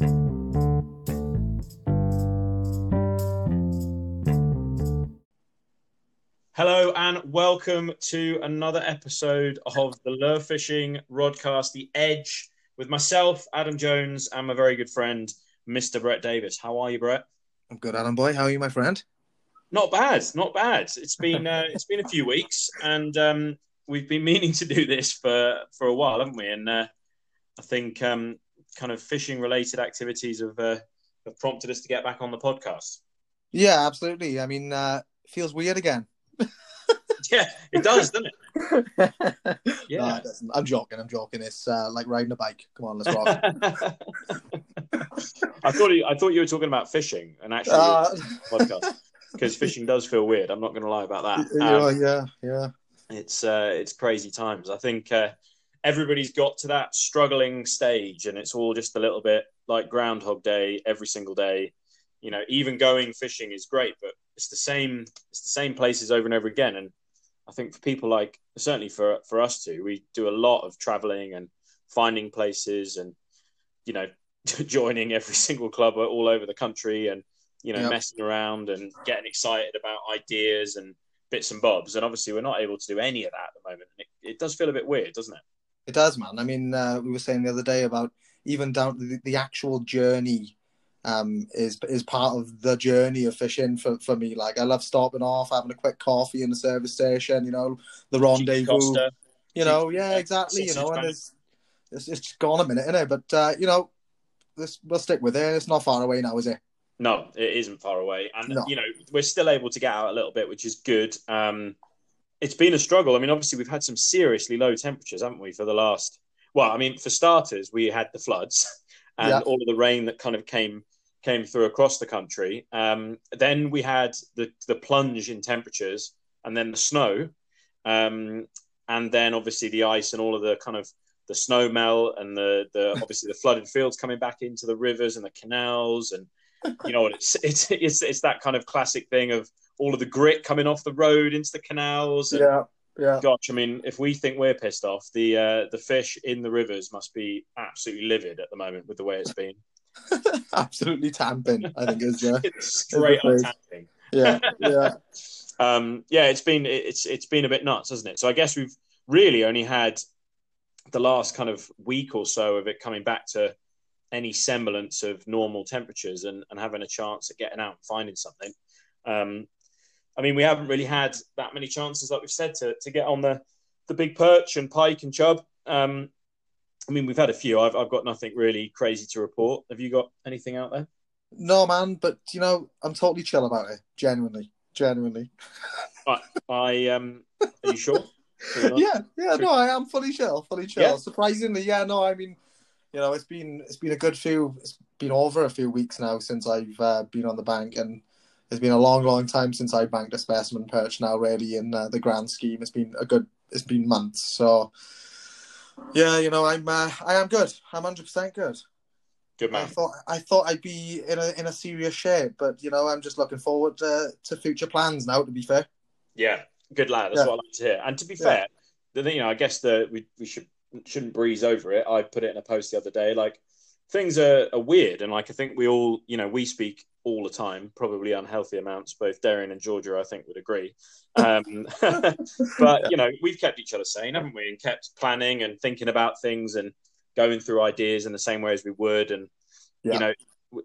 Hello and welcome to another episode of the Lure Fishing Rodcast, The Edge, with myself, Adam Jones, and my very good friend, Mr. Brett Davis. How are you, Brett? I'm good, Adam boy. How are you, my friend? Not bad, not bad. It's been uh, it's been a few weeks, and um, we've been meaning to do this for for a while, haven't we? And uh, I think um, kind of fishing related activities have uh, have prompted us to get back on the podcast. Yeah, absolutely. I mean, uh, feels weird again. yeah, it does, doesn't it? yeah, no, it doesn't. I'm joking. I'm joking. It's uh, like riding a bike. Come on, let's rock. I thought I thought you were talking about fishing and actually uh... podcast because fishing does feel weird. I'm not going to lie about that. Um, yeah, yeah. It's uh, it's crazy times. I think uh, everybody's got to that struggling stage, and it's all just a little bit like Groundhog Day every single day. You know, even going fishing is great, but it's the same. It's the same places over and over again. And I think for people like certainly for for us too, we do a lot of traveling and finding places, and you know, joining every single club all over the country, and you know, yep. messing around and getting excited about ideas and bits and bobs. And obviously, we're not able to do any of that at the moment. It, it does feel a bit weird, doesn't it? It does, man. I mean, uh, we were saying the other day about even down the, the actual journey um, is is part of the journey of fishing for, for me. Like I love stopping off, having a quick coffee in the service station. You know, the rendezvous. You know, yeah, exactly. You know, and it's, it's it's gone a minute, isn't it? But uh, you know, this we'll stick with it. It's not far away now, is it? No, it isn't far away, and no. you know we're still able to get out a little bit, which is good. Um, it's been a struggle. I mean, obviously we've had some seriously low temperatures, haven't we, for the last? Well, I mean, for starters, we had the floods and yeah. all of the rain that kind of came came through across the country. Um, then we had the the plunge in temperatures, and then the snow, um, and then obviously the ice and all of the kind of the snow melt and the the obviously the flooded fields coming back into the rivers and the canals and you know, it's, it's it's it's that kind of classic thing of all of the grit coming off the road into the canals. And, yeah, yeah. Gosh, I mean, if we think we're pissed off, the uh, the fish in the rivers must be absolutely livid at the moment with the way it's been. absolutely tamping, I think is uh, it's straight up tamping. Yeah, yeah. um, yeah, it's been it's it's been a bit nuts, hasn't it? So I guess we've really only had the last kind of week or so of it coming back to any semblance of normal temperatures and, and having a chance at getting out and finding something. Um, I mean, we haven't really had that many chances, like we've said, to, to get on the, the big perch and pike and chub. Um, I mean, we've had a few. I've, I've got nothing really crazy to report. Have you got anything out there? No, man, but you know, I'm totally chill about it. Genuinely, genuinely. I, I um, are you sure? yeah, yeah, no, I am fully chill, fully chill. Yeah. Surprisingly, yeah, no, I mean, you know, it's been it's been a good few. It's been over a few weeks now since I've uh, been on the bank, and it's been a long, long time since I banked a specimen perch. Now, really, in uh, the grand scheme, it's been a good. It's been months, so yeah, you know, I'm uh, I am good. I'm hundred percent good. Good man. I thought I thought I'd be in a in a serious shape, but you know, I'm just looking forward to, to future plans now. To be fair. Yeah, good lad. That's yeah. what I like to hear. And to be yeah. fair, the you know, I guess the we we should shouldn't breeze over it. I put it in a post the other day. Like things are, are, weird, and like I think we all, you know, we speak all the time, probably unhealthy amounts. Both Darian and Georgia, I think, would agree. Um, but you know, we've kept each other sane, haven't we? And kept planning and thinking about things and going through ideas in the same way as we would. And yeah. you know,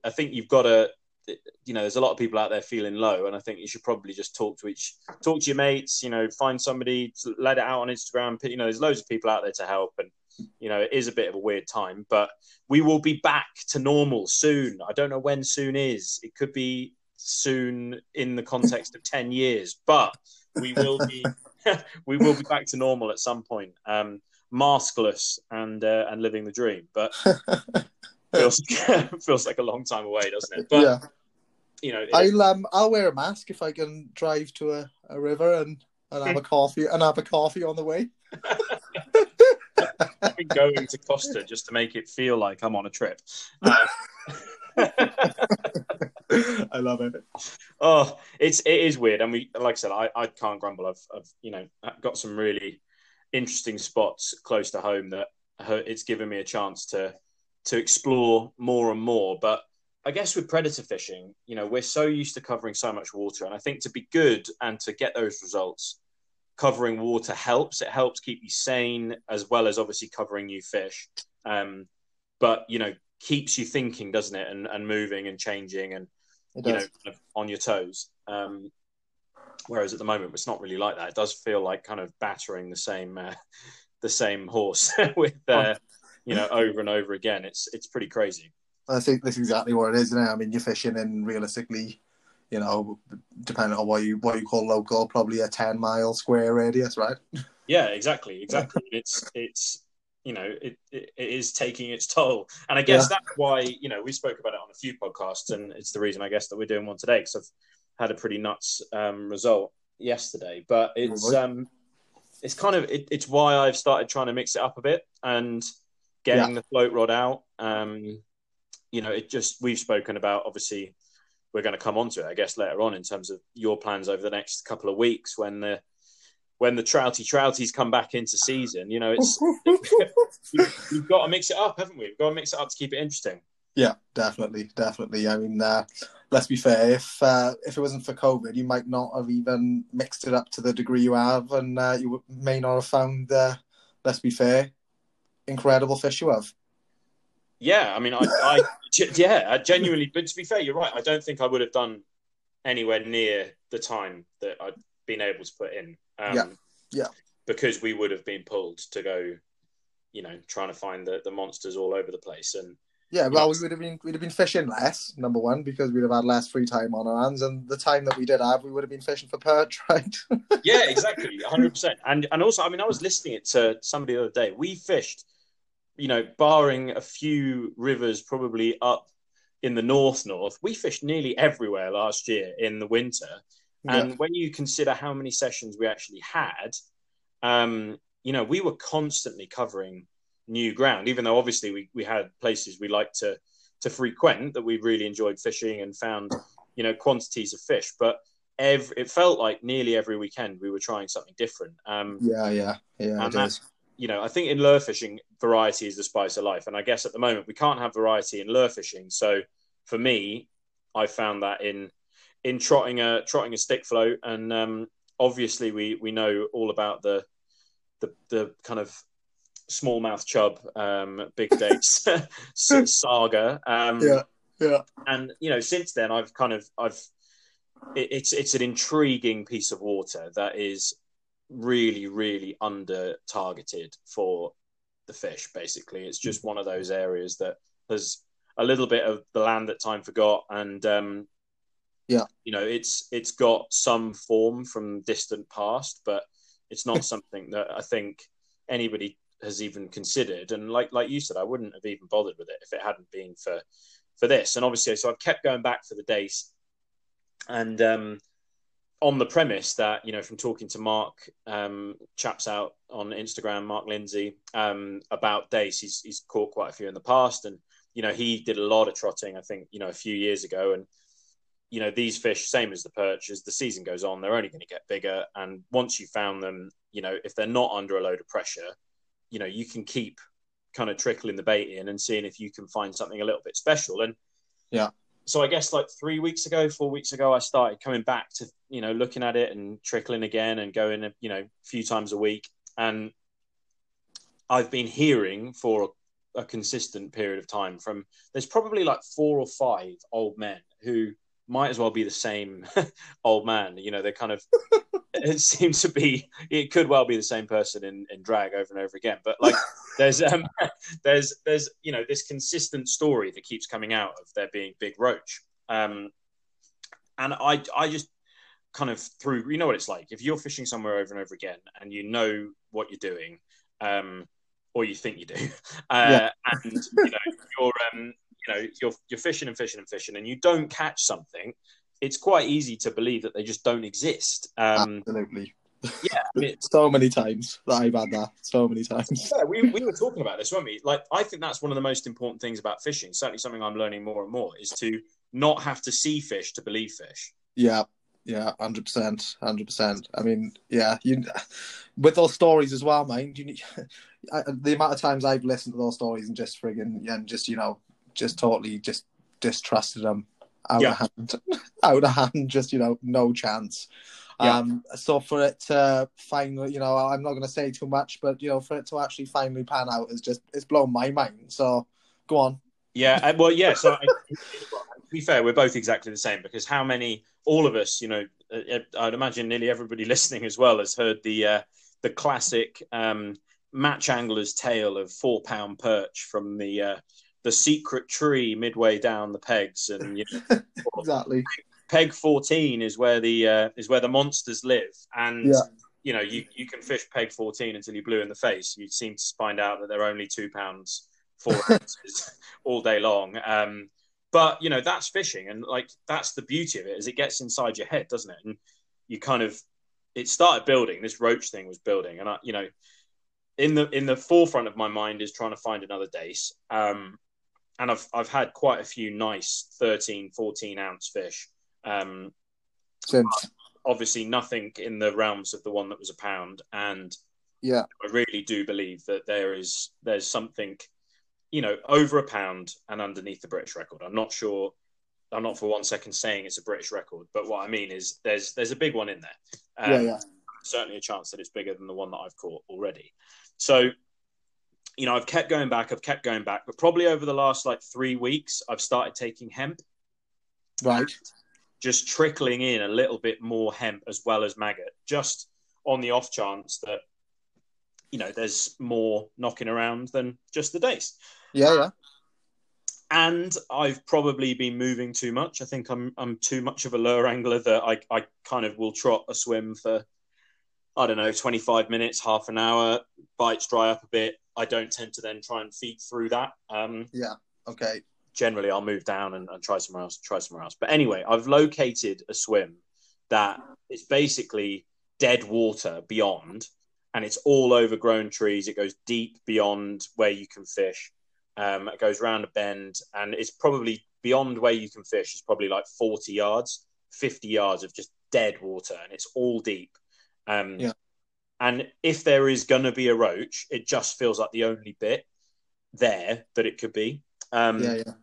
I think you've got to you know, there's a lot of people out there feeling low, and I think you should probably just talk to each, talk to your mates. You know, find somebody, let it out on Instagram. You know, there's loads of people out there to help, and you know, it is a bit of a weird time, but we will be back to normal soon. I don't know when soon is. It could be soon in the context of ten years, but we will be, we will be back to normal at some point. Um, maskless and uh, and living the dream, but feels feels like a long time away, doesn't it? But yeah. you know, I'll um I'll wear a mask if I can drive to a, a river and, and have a coffee and have a coffee on the way. going to Costa just to make it feel like I'm on a trip. Um, I love it. Oh, it's it is weird, and we like I said, I, I can't grumble. I've I've you know got some really interesting spots close to home that it's given me a chance to to explore more and more. But I guess with predator fishing, you know, we're so used to covering so much water, and I think to be good and to get those results, covering water helps. It helps keep you sane as well as obviously covering new fish. Um, but you know, keeps you thinking, doesn't it, and, and moving and changing and you know, kind of on your toes. Um, whereas at the moment, it's not really like that. It does feel like kind of battering the same uh, the same horse with uh, you know over and over again. It's it's pretty crazy. I think that's exactly what it is, isn't it? I mean, you're fishing in realistically, you know, depending on what you what you call local, probably a ten mile square radius, right? Yeah, exactly, exactly. it's it's you know it, it, it is taking its toll, and I guess yeah. that's why you know we spoke about it on a few podcasts, and it's the reason I guess that we're doing one today because I've had a pretty nuts um, result yesterday, but it's um it's kind of it, it's why I've started trying to mix it up a bit and getting yeah. the float rod out. Um, you know, it just we've spoken about obviously we're going to come on to it, I guess, later on in terms of your plans over the next couple of weeks when the when the trouty trouties come back into season. You know, it's we've got to mix it up, haven't we? We've got to mix it up to keep it interesting. Yeah, definitely, definitely. I mean, uh, let's be fair. If uh, if it wasn't for COVID, you might not have even mixed it up to the degree you have, and uh, you may not have found. Uh, let's be fair, incredible fish you have. Yeah, I mean, I, I yeah, I genuinely. But to be fair, you're right. I don't think I would have done anywhere near the time that I'd been able to put in. Um, yeah, yeah. Because we would have been pulled to go, you know, trying to find the, the monsters all over the place, and yeah, well, we would have been we'd have been fishing less. Number one, because we'd have had less free time on our hands, and the time that we did have, we would have been fishing for perch, right? yeah, exactly, hundred percent. And and also, I mean, I was listening it to somebody the other day. We fished you know, barring a few rivers probably up in the north north, we fished nearly everywhere last year in the winter. Yeah. And when you consider how many sessions we actually had, um, you know, we were constantly covering new ground, even though obviously we, we had places we liked to to frequent that we really enjoyed fishing and found, you know, quantities of fish. But every it felt like nearly every weekend we were trying something different. Um, yeah, yeah, yeah. And that, you know, I think in lure fishing, variety is the spice of life. And I guess at the moment we can't have variety in lure fishing. So for me, I found that in in trotting a trotting a stick float, and um, obviously we we know all about the the the kind of smallmouth chub, um, big dace saga. Um, yeah, yeah. And you know, since then I've kind of I've it, it's it's an intriguing piece of water that is really, really under targeted for the fish. Basically, it's just one of those areas that there's a little bit of the land that time forgot, and um, yeah, you know, it's it's got some form from distant past, but it's not something that I think anybody has even considered. And like like you said, I wouldn't have even bothered with it if it hadn't been for for this. And obviously, so I've kept going back for the dace, and um, on the premise that you know from talking to Mark um, chaps out on Instagram, Mark Lindsay um, about dace, he's he's caught quite a few in the past, and you know he did a lot of trotting. I think you know a few years ago, and you know these fish, same as the perch, as the season goes on, they're only going to get bigger, and once you found them, you know if they're not under a load of pressure, you know you can keep kind of trickling the bait in and seeing if you can find something a little bit special, and yeah so I guess like three weeks ago, four weeks ago, I started coming back to you know looking at it and trickling again and going you know a few times a week. And I've been hearing for a, a consistent period of time from there's probably like four or five old men who might as well be the same old man. You know, they kind of it seems to be it could well be the same person in, in drag over and over again. But like there's um there's there's you know this consistent story that keeps coming out of there being big roach. Um and I I just kind of through you know what it's like if you're fishing somewhere over and over again and you know what you're doing, um, or you think you do, uh, yeah. and you know you're um you know you're you're fishing and fishing and fishing and you don't catch something it's quite easy to believe that they just don't exist um, absolutely yeah I mean, so many times that i've had that so many times yeah, we, we were talking about this weren't we like i think that's one of the most important things about fishing certainly something i'm learning more and more is to not have to see fish to believe fish yeah Yeah, hundred percent, hundred percent. I mean, yeah, you with those stories as well, mind you. the amount of times I've listened to those stories and just frigging and just you know just totally just distrusted them out yeah. of hand, out of hand. Just you know, no chance. Yeah. Um, so for it to finally, you know, I'm not going to say too much, but you know, for it to actually finally pan out is just it's blown my mind. So go on. Yeah, well, yeah. So I, to be fair, we're both exactly the same because how many, all of us, you know, uh, uh, I'd imagine nearly everybody listening as well has heard the uh, the classic um, match angler's tale of four pound perch from the uh, the secret tree midway down the pegs, and you know, exactly peg 14 is where the uh, is where the monsters live. And yeah. you know you, you can fish peg 14 until you blue in the face. You seem to find out that they're only two pounds four ounces all day long. Um, but you know that's fishing. And like that's the beauty of it is it gets inside your head doesn't it? And you kind of it started building. This roach thing was building. And i you know in the in the forefront of my mind is trying to find another dace. Um, and I've I've had quite a few nice 13 14 ounce fish um, Since obviously nothing in the realms of the one that was a pound, and yeah, I really do believe that there is there's something, you know, over a pound and underneath the British record. I'm not sure. I'm not for one second saying it's a British record, but what I mean is there's there's a big one in there. Um, yeah, yeah. Certainly a chance that it's bigger than the one that I've caught already. So, you know, I've kept going back. I've kept going back, but probably over the last like three weeks, I've started taking hemp. Right just trickling in a little bit more hemp as well as maggot, just on the off chance that you know there's more knocking around than just the dace. Yeah, yeah. And I've probably been moving too much. I think I'm I'm too much of a lure angler that I, I kind of will trot a swim for I don't know, 25 minutes, half an hour, bites dry up a bit. I don't tend to then try and feed through that. Um, yeah. Okay generally I'll move down and, and try somewhere else, try somewhere else. But anyway, I've located a swim that is basically dead water beyond, and it's all overgrown trees. It goes deep beyond where you can fish. Um, it goes around a bend, and it's probably beyond where you can fish. It's probably like forty yards, fifty yards of just dead water, and it's all deep. Um, yeah. And if there is going to be a roach, it just feels like the only bit there that it could be. Um, yeah, yeah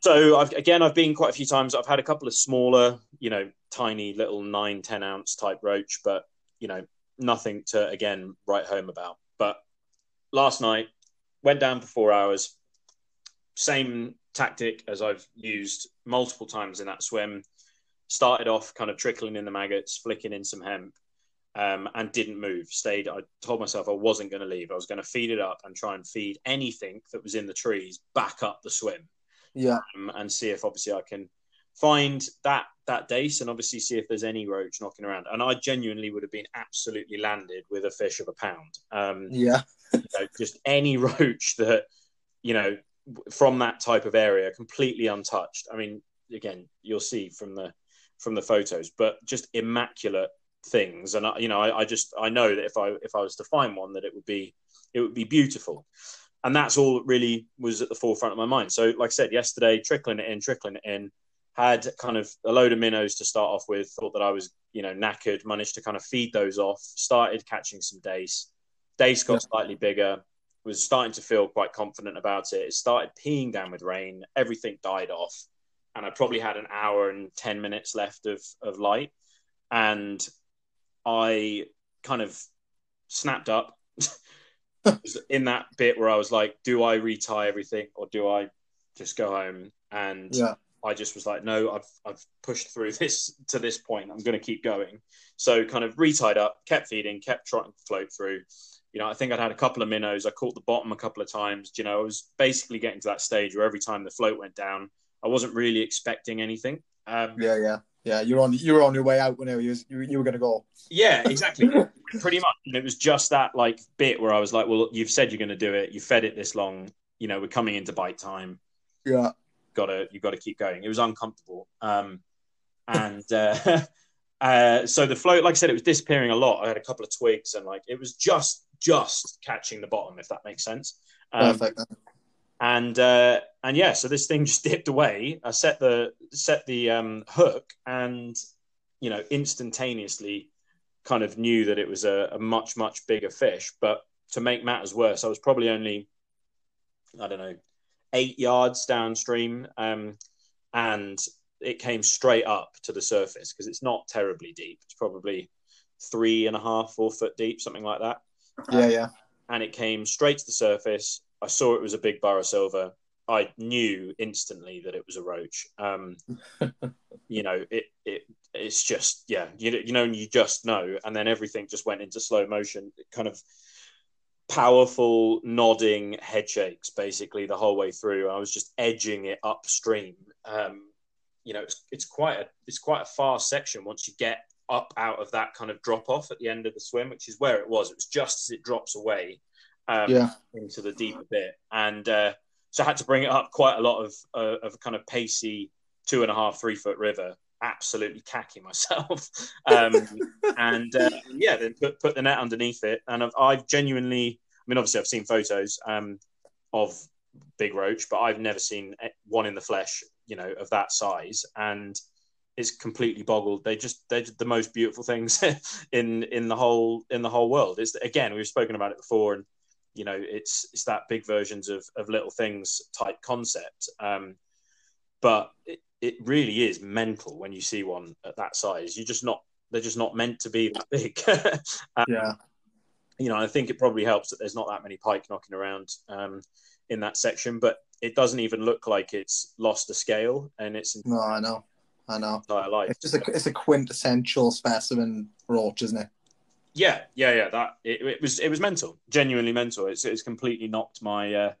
so I've, again, I've been quite a few times. I've had a couple of smaller, you know, tiny little nine, 10 ounce type roach, but you know, nothing to again write home about. But last night went down for four hours. Same tactic as I've used multiple times in that swim. Started off kind of trickling in the maggots, flicking in some hemp, um, and didn't move. Stayed. I told myself I wasn't going to leave. I was going to feed it up and try and feed anything that was in the trees back up the swim yeah, um, and see if obviously I can find that that dace and obviously see if there's any roach knocking around. And I genuinely would have been absolutely landed with a fish of a pound. Um, yeah, you know, just any roach that you know from that type of area, completely untouched. I mean, again, you'll see from the from the photos, but just immaculate things. And I, you know, I, I just I know that if I if I was to find one, that it would be it would be beautiful and that's all that really was at the forefront of my mind. So, like I said yesterday, trickling it in, trickling it in, had kind of a load of minnows to start off with. Thought that I was, you know, knackered. Managed to kind of feed those off. Started catching some dace. Dace got yeah. slightly bigger. Was starting to feel quite confident about it. It started peeing down with rain. Everything died off, and I probably had an hour and ten minutes left of of light, and I kind of snapped up in that bit where I was like, do I retie everything or do I just go home? And yeah. I just was like, no, I've I've pushed through this to this point. I'm going to keep going. So kind of retied up, kept feeding, kept trying to float through. You know, I think I'd had a couple of minnows. I caught the bottom a couple of times. You know, I was basically getting to that stage where every time the float went down, I wasn't really expecting anything. Um, yeah, yeah. Yeah, you're on you're on your way out when you you, you were going to go. Yeah, exactly. Pretty much. And it was just that like bit where I was like, well, you've said you're going to do it. You fed it this long. You know, we're coming into bite time. Yeah. Got to you got to keep going. It was uncomfortable. Um, and uh, uh, so the float, like I said, it was disappearing a lot. I had a couple of twigs and like it was just just catching the bottom, if that makes sense. Um, Perfect and uh, and yeah, so this thing just dipped away. I set the set the um, hook, and you know, instantaneously kind of knew that it was a, a much, much bigger fish. But to make matters worse, I was probably only, I don't know, eight yards downstream. Um, and it came straight up to the surface because it's not terribly deep. It's probably three and a half, four foot deep, something like that. Yeah, um, yeah. And it came straight to the surface. I saw it was a big Burra silver. I knew instantly that it was a roach. Um, you know, it, it it's just yeah, you you know, you just know, and then everything just went into slow motion, kind of powerful nodding head shakes basically the whole way through. I was just edging it upstream. Um, you know, it's, it's quite a it's quite a fast section once you get up out of that kind of drop off at the end of the swim, which is where it was. It was just as it drops away um, yeah. into the deeper bit, and uh, so I had to bring it up quite a lot of uh, of kind of pacey two and a half, three foot river. Absolutely cacking myself, um, and uh, yeah, then put put the net underneath it. And I've, I've genuinely, I mean, obviously, I've seen photos um, of big roach, but I've never seen one in the flesh, you know, of that size. And it's completely boggled. They just they're the most beautiful things in in the whole in the whole world. Is again we've spoken about it before, and you know it's it's that big versions of of little things type concept um, but it really is mental when you see one at that size you're just not they're just not meant to be that big um, yeah you know i think it probably helps that there's not that many pike knocking around um, in that section but it doesn't even look like it's lost a scale and it's no i know i know entire life. it's just a it's a quintessential specimen roach isn't it yeah, yeah, yeah. That it, it, was it was mental, genuinely mental. It's it's completely knocked my. Uh,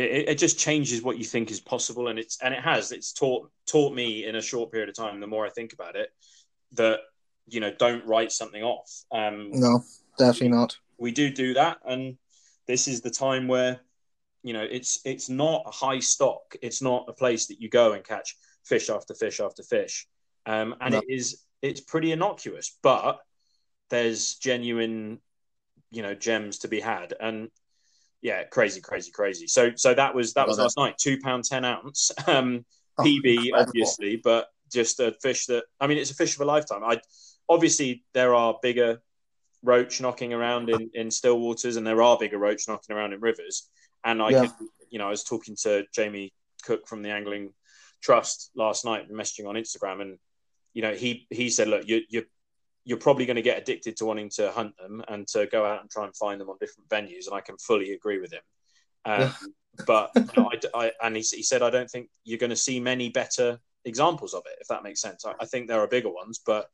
it, it just changes what you think is possible, and it's and it has. It's taught taught me in a short period of time. The more I think about it, that you know, don't write something off. Um, no, definitely not. We do do that, and this is the time where you know it's it's not a high stock. It's not a place that you go and catch fish after fish after fish, um, and no. it is it's pretty innocuous, but there's genuine, you know, gems to be had. And yeah, crazy, crazy, crazy. So so that was that was last night. Two pound ten ounce. Um, oh, PB obviously, but just a fish that I mean, it's a fish of a lifetime. I obviously there are bigger roach knocking around in, in still waters, and there are bigger roach knocking around in rivers. And I, yeah. you know, I was talking to Jamie Cook from the Angling Trust last night, messaging on Instagram, and you know, he he said, look, you, you're you're probably going to get addicted to wanting to hunt them and to go out and try and find them on different venues. And I can fully agree with him. Um, but you know, I, I, and he, he, said, I don't think you're going to see many better examples of it, if that makes sense. I, I think there are bigger ones, but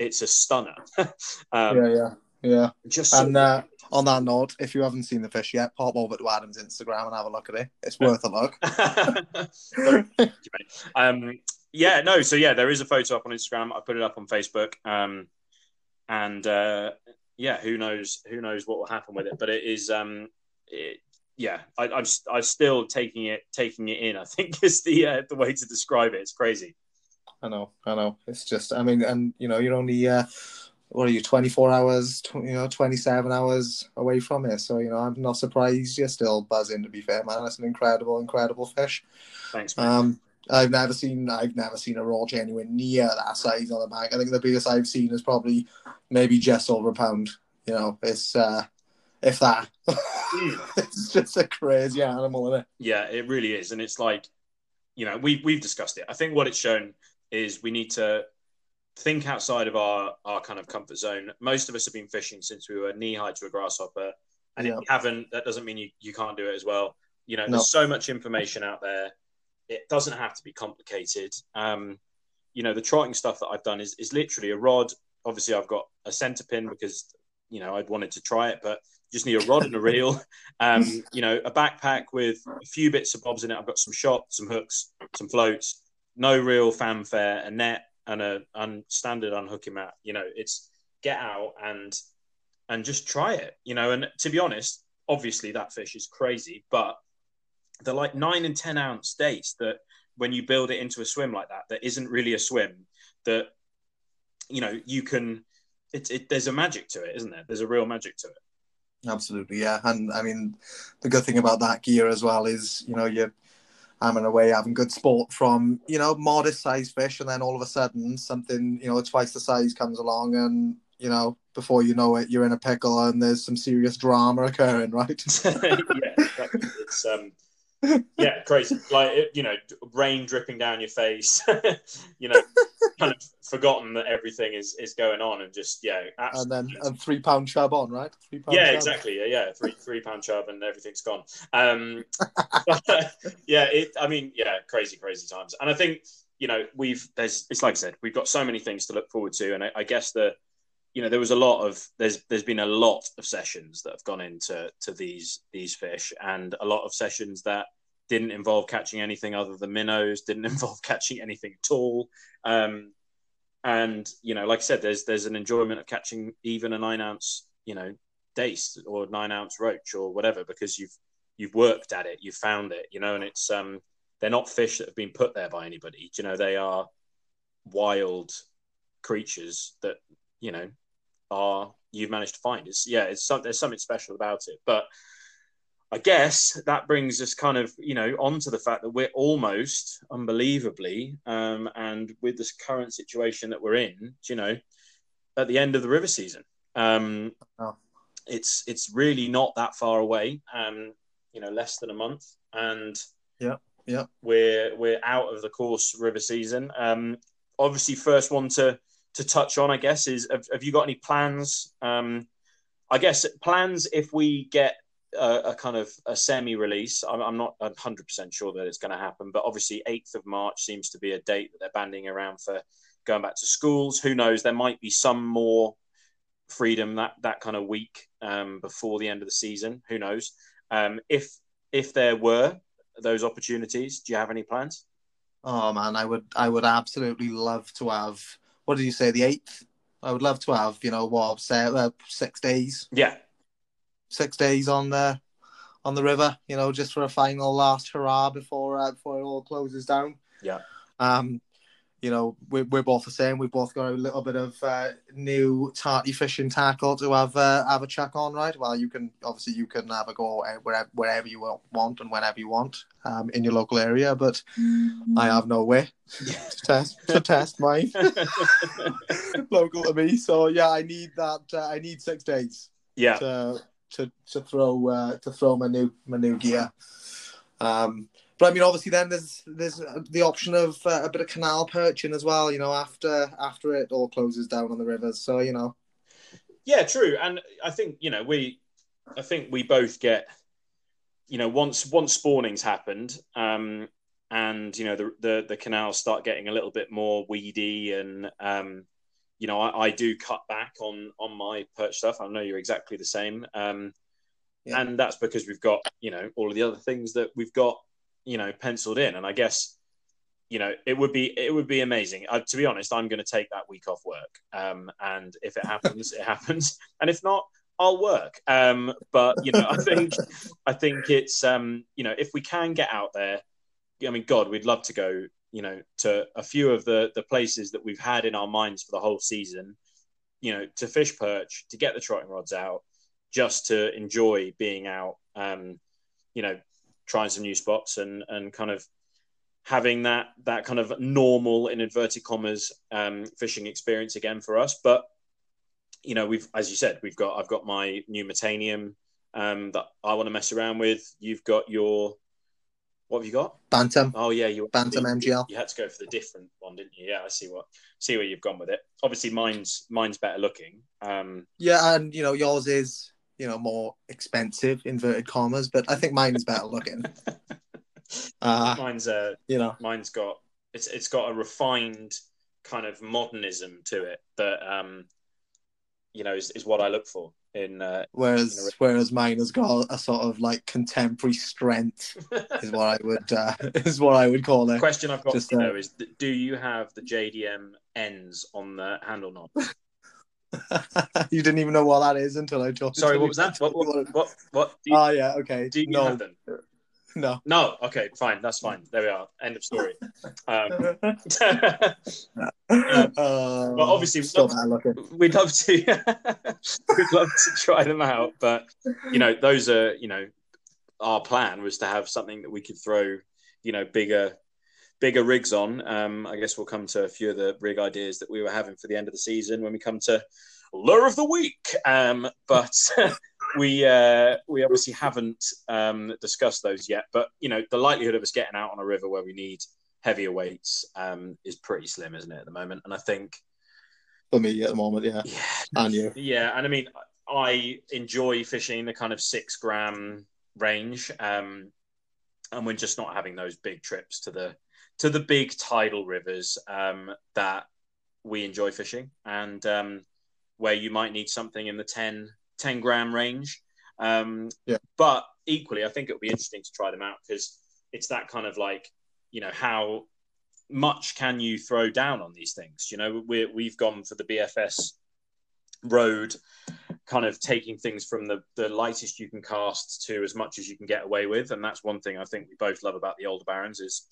it's a stunner. um, yeah, yeah, yeah. Just and uh, on that note, if you haven't seen the fish yet, pop over to Adam's Instagram and have a look at it. It's worth a look. um, yeah, no. So yeah, there is a photo up on Instagram. I put it up on Facebook. Um, and uh, yeah, who knows? Who knows what will happen with it? But it is, um, it, yeah, I, am I'm, I'm still taking it taking it in. I think is the uh, the way to describe it. It's crazy. I know, I know. It's just, I mean, and you know, you're only uh, what are you, 24 hours, you know, 27 hours away from it. So you know, I'm not surprised you're still buzzing. To be fair, man, that's an incredible, incredible fish. Thanks, man. Um, I've never seen I've never seen a Raw anywhere near that size on the bank. I think the biggest I've seen is probably maybe just over a pound. You know, it's uh if that. it's just a crazy animal, isn't it? Yeah, it really is. And it's like, you know, we we've discussed it. I think what it's shown is we need to think outside of our our kind of comfort zone. Most of us have been fishing since we were knee high to a grasshopper. And yeah. if you haven't, that doesn't mean you, you can't do it as well. You know, there's so much information out there it doesn't have to be complicated. Um, you know, the trotting stuff that I've done is, is literally a rod. Obviously, I've got a center pin because, you know, I'd wanted to try it, but just need a rod and a reel. Um, you know, a backpack with a few bits of bobs in it. I've got some shot, some hooks, some floats, no real fanfare, a net and a un, standard unhooking mat. You know, it's get out and and just try it. You know, and to be honest, obviously that fish is crazy, but the like nine and ten ounce dace that when you build it into a swim like that, that isn't really a swim, that you know you can. It, it there's a magic to it, isn't there? There's a real magic to it. Absolutely, yeah. And I mean, the good thing about that gear as well is, you know, you're I'm in a way having good sport from you know modest sized fish, and then all of a sudden something you know twice the size comes along, and you know before you know it, you're in a pickle, and there's some serious drama occurring, right? yeah, exactly. It's um, yeah, crazy. Like you know, rain dripping down your face. you know, kind of forgotten that everything is is going on, and just yeah, and then and three pound chub on, right? Three pound yeah, chub. exactly. Yeah, yeah, three three pound chub, and everything's gone. Um, yeah, it. I mean, yeah, crazy, crazy times, and I think you know we've there's it's like I said, we've got so many things to look forward to, and I, I guess the you know there was a lot of there's there's been a lot of sessions that have gone into to these these fish and a lot of sessions that didn't involve catching anything other than minnows, didn't involve catching anything at all. Um, and you know, like I said, there's there's an enjoyment of catching even a nine ounce, you know, dace or nine ounce roach or whatever because you've you've worked at it, you've found it, you know, and it's um they're not fish that have been put there by anybody. You know, they are wild creatures that you know are you've managed to find. It's yeah, it's some, there's something special about it, but I guess that brings us kind of, you know, onto the fact that we're almost unbelievably, um, and with this current situation that we're in, you know, at the end of the river season. Um, oh. It's it's really not that far away. Um, you know, less than a month, and yeah, yeah, we're we're out of the coarse river season. Um, obviously, first one to to touch on, I guess, is have, have you got any plans? Um, I guess plans if we get a, a kind of a semi-release. I'm, I'm not 100% sure that it's going to happen, but obviously 8th of March seems to be a date that they're banding around for going back to schools. Who knows? There might be some more freedom that that kind of week um, before the end of the season. Who knows? Um, if if there were those opportunities, do you have any plans? Oh man, I would I would absolutely love to have. What did you say? The eighth. I would love to have you know what say uh, six days. Yeah, six days on the on the river, you know, just for a final last hurrah before uh, before it all closes down. Yeah. Um, you know, we're, we're both the same. We've both got a little bit of uh, new tarty fishing tackle to have uh, have a check on, right? Well, you can obviously you can have a go wherever wherever you want and whenever you want um, in your local area, but mm-hmm. I have no way to test to test mine local to me. So yeah, I need that. Uh, I need six days. Yeah. To, to to throw uh, to throw my new my new gear. Um, but I mean, obviously, then there's there's the option of uh, a bit of canal perching as well. You know, after after it all closes down on the rivers. So you know. Yeah, true, and I think you know we, I think we both get, you know, once once spawning's happened, um, and you know the the the canals start getting a little bit more weedy and um, you know, I, I, do cut back on on my perch stuff. I know you're exactly the same, um, yeah. and that's because we've got you know all of the other things that we've got you know penciled in. And I guess you know it would be it would be amazing. Uh, to be honest, I'm going to take that week off work, um, and if it happens, it happens, and if not, I'll work. Um, but you know, I think I think it's um, you know if we can get out there, I mean, God, we'd love to go you know, to a few of the the places that we've had in our minds for the whole season, you know, to fish perch, to get the trotting rods out, just to enjoy being out, um, you know, trying some new spots and and kind of having that that kind of normal in inverted commas um, fishing experience again for us. But you know, we've as you said, we've got I've got my new Metanium um, that I want to mess around with. You've got your what have you got? Bantam. Oh yeah, you Bantam you, MGL. You had to go for the different one, didn't you? Yeah, I see what see where you've gone with it. Obviously, mine's mine's better looking. Um, yeah, and you know yours is you know more expensive inverted commas, but I think mine is better looking. uh, mine's uh, you know, mine's got it's it's got a refined kind of modernism to it that um, you know is, is what I look for in uh, whereas in whereas mine has got a sort of like contemporary strength is what I would uh, is what I would call it. Question I've got Just, to know uh, is do you have the JDM ends on the handle knob? you didn't even know what that is until I told. You. Sorry, what was that? What? What? What? what oh yeah, okay. Do you no. have them? No. No. Okay. Fine. That's fine. There we are. End of story. Um, uh, but obviously, we'd love, we'd love to. we'd love to try them out, but you know, those are you know, our plan was to have something that we could throw you know bigger bigger rigs on. Um, I guess we'll come to a few of the rig ideas that we were having for the end of the season when we come to lure of the week. Um, but we uh, we obviously haven't um, discussed those yet. But you know, the likelihood of us getting out on a river where we need heavier weights um, is pretty slim, isn't it, at the moment? And I think for me at the moment, yeah, yeah, and you, yeah, and I mean, I enjoy fishing the kind of six gram range, um, and we're just not having those big trips to the to the big tidal rivers um, that we enjoy fishing and um, where you might need something in the 10, 10 gram range. Um, yeah. But equally, I think it'll be interesting to try them out because it's that kind of like, you know, how much can you throw down on these things? You know, we we've gone for the BFS road, kind of taking things from the, the lightest you can cast to as much as you can get away with. And that's one thing I think we both love about the Aldebarans is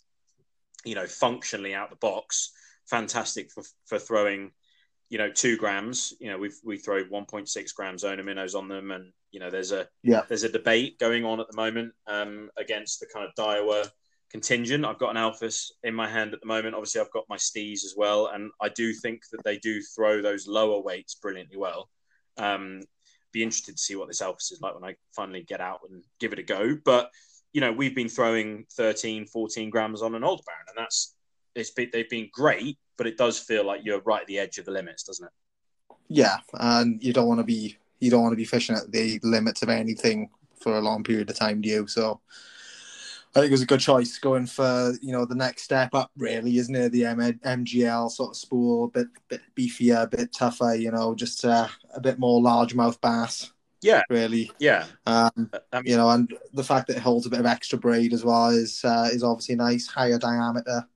you know, functionally out the box, fantastic for, for throwing, you know, two grams. You know, we've we throw 1.6 grams Owner minnows on them, and you know, there's a yeah, there's a debate going on at the moment um, against the kind of Daiwa contingent. I've got an Alphas in my hand at the moment. Obviously, I've got my Steez as well, and I do think that they do throw those lower weights brilliantly well. Um, be interested to see what this Alphas is like when I finally get out and give it a go. But you know, we've been throwing 13, 14 grams on an Aldebaran, and that's it's been, they've been great, but it does feel like you're right at the edge of the limits, doesn't it? Yeah, and you don't want to be you don't want to be fishing at the limits of anything for a long period of time, do you? So I think it was a good choice going for you know the next step up, really, isn't it? The M- MGL sort of spool, a bit bit beefier, a bit tougher, you know, just uh, a bit more largemouth bass. Yeah, really. Yeah, um, I mean, you know, and the fact that it holds a bit of extra braid as well is uh, is obviously nice. Higher diameter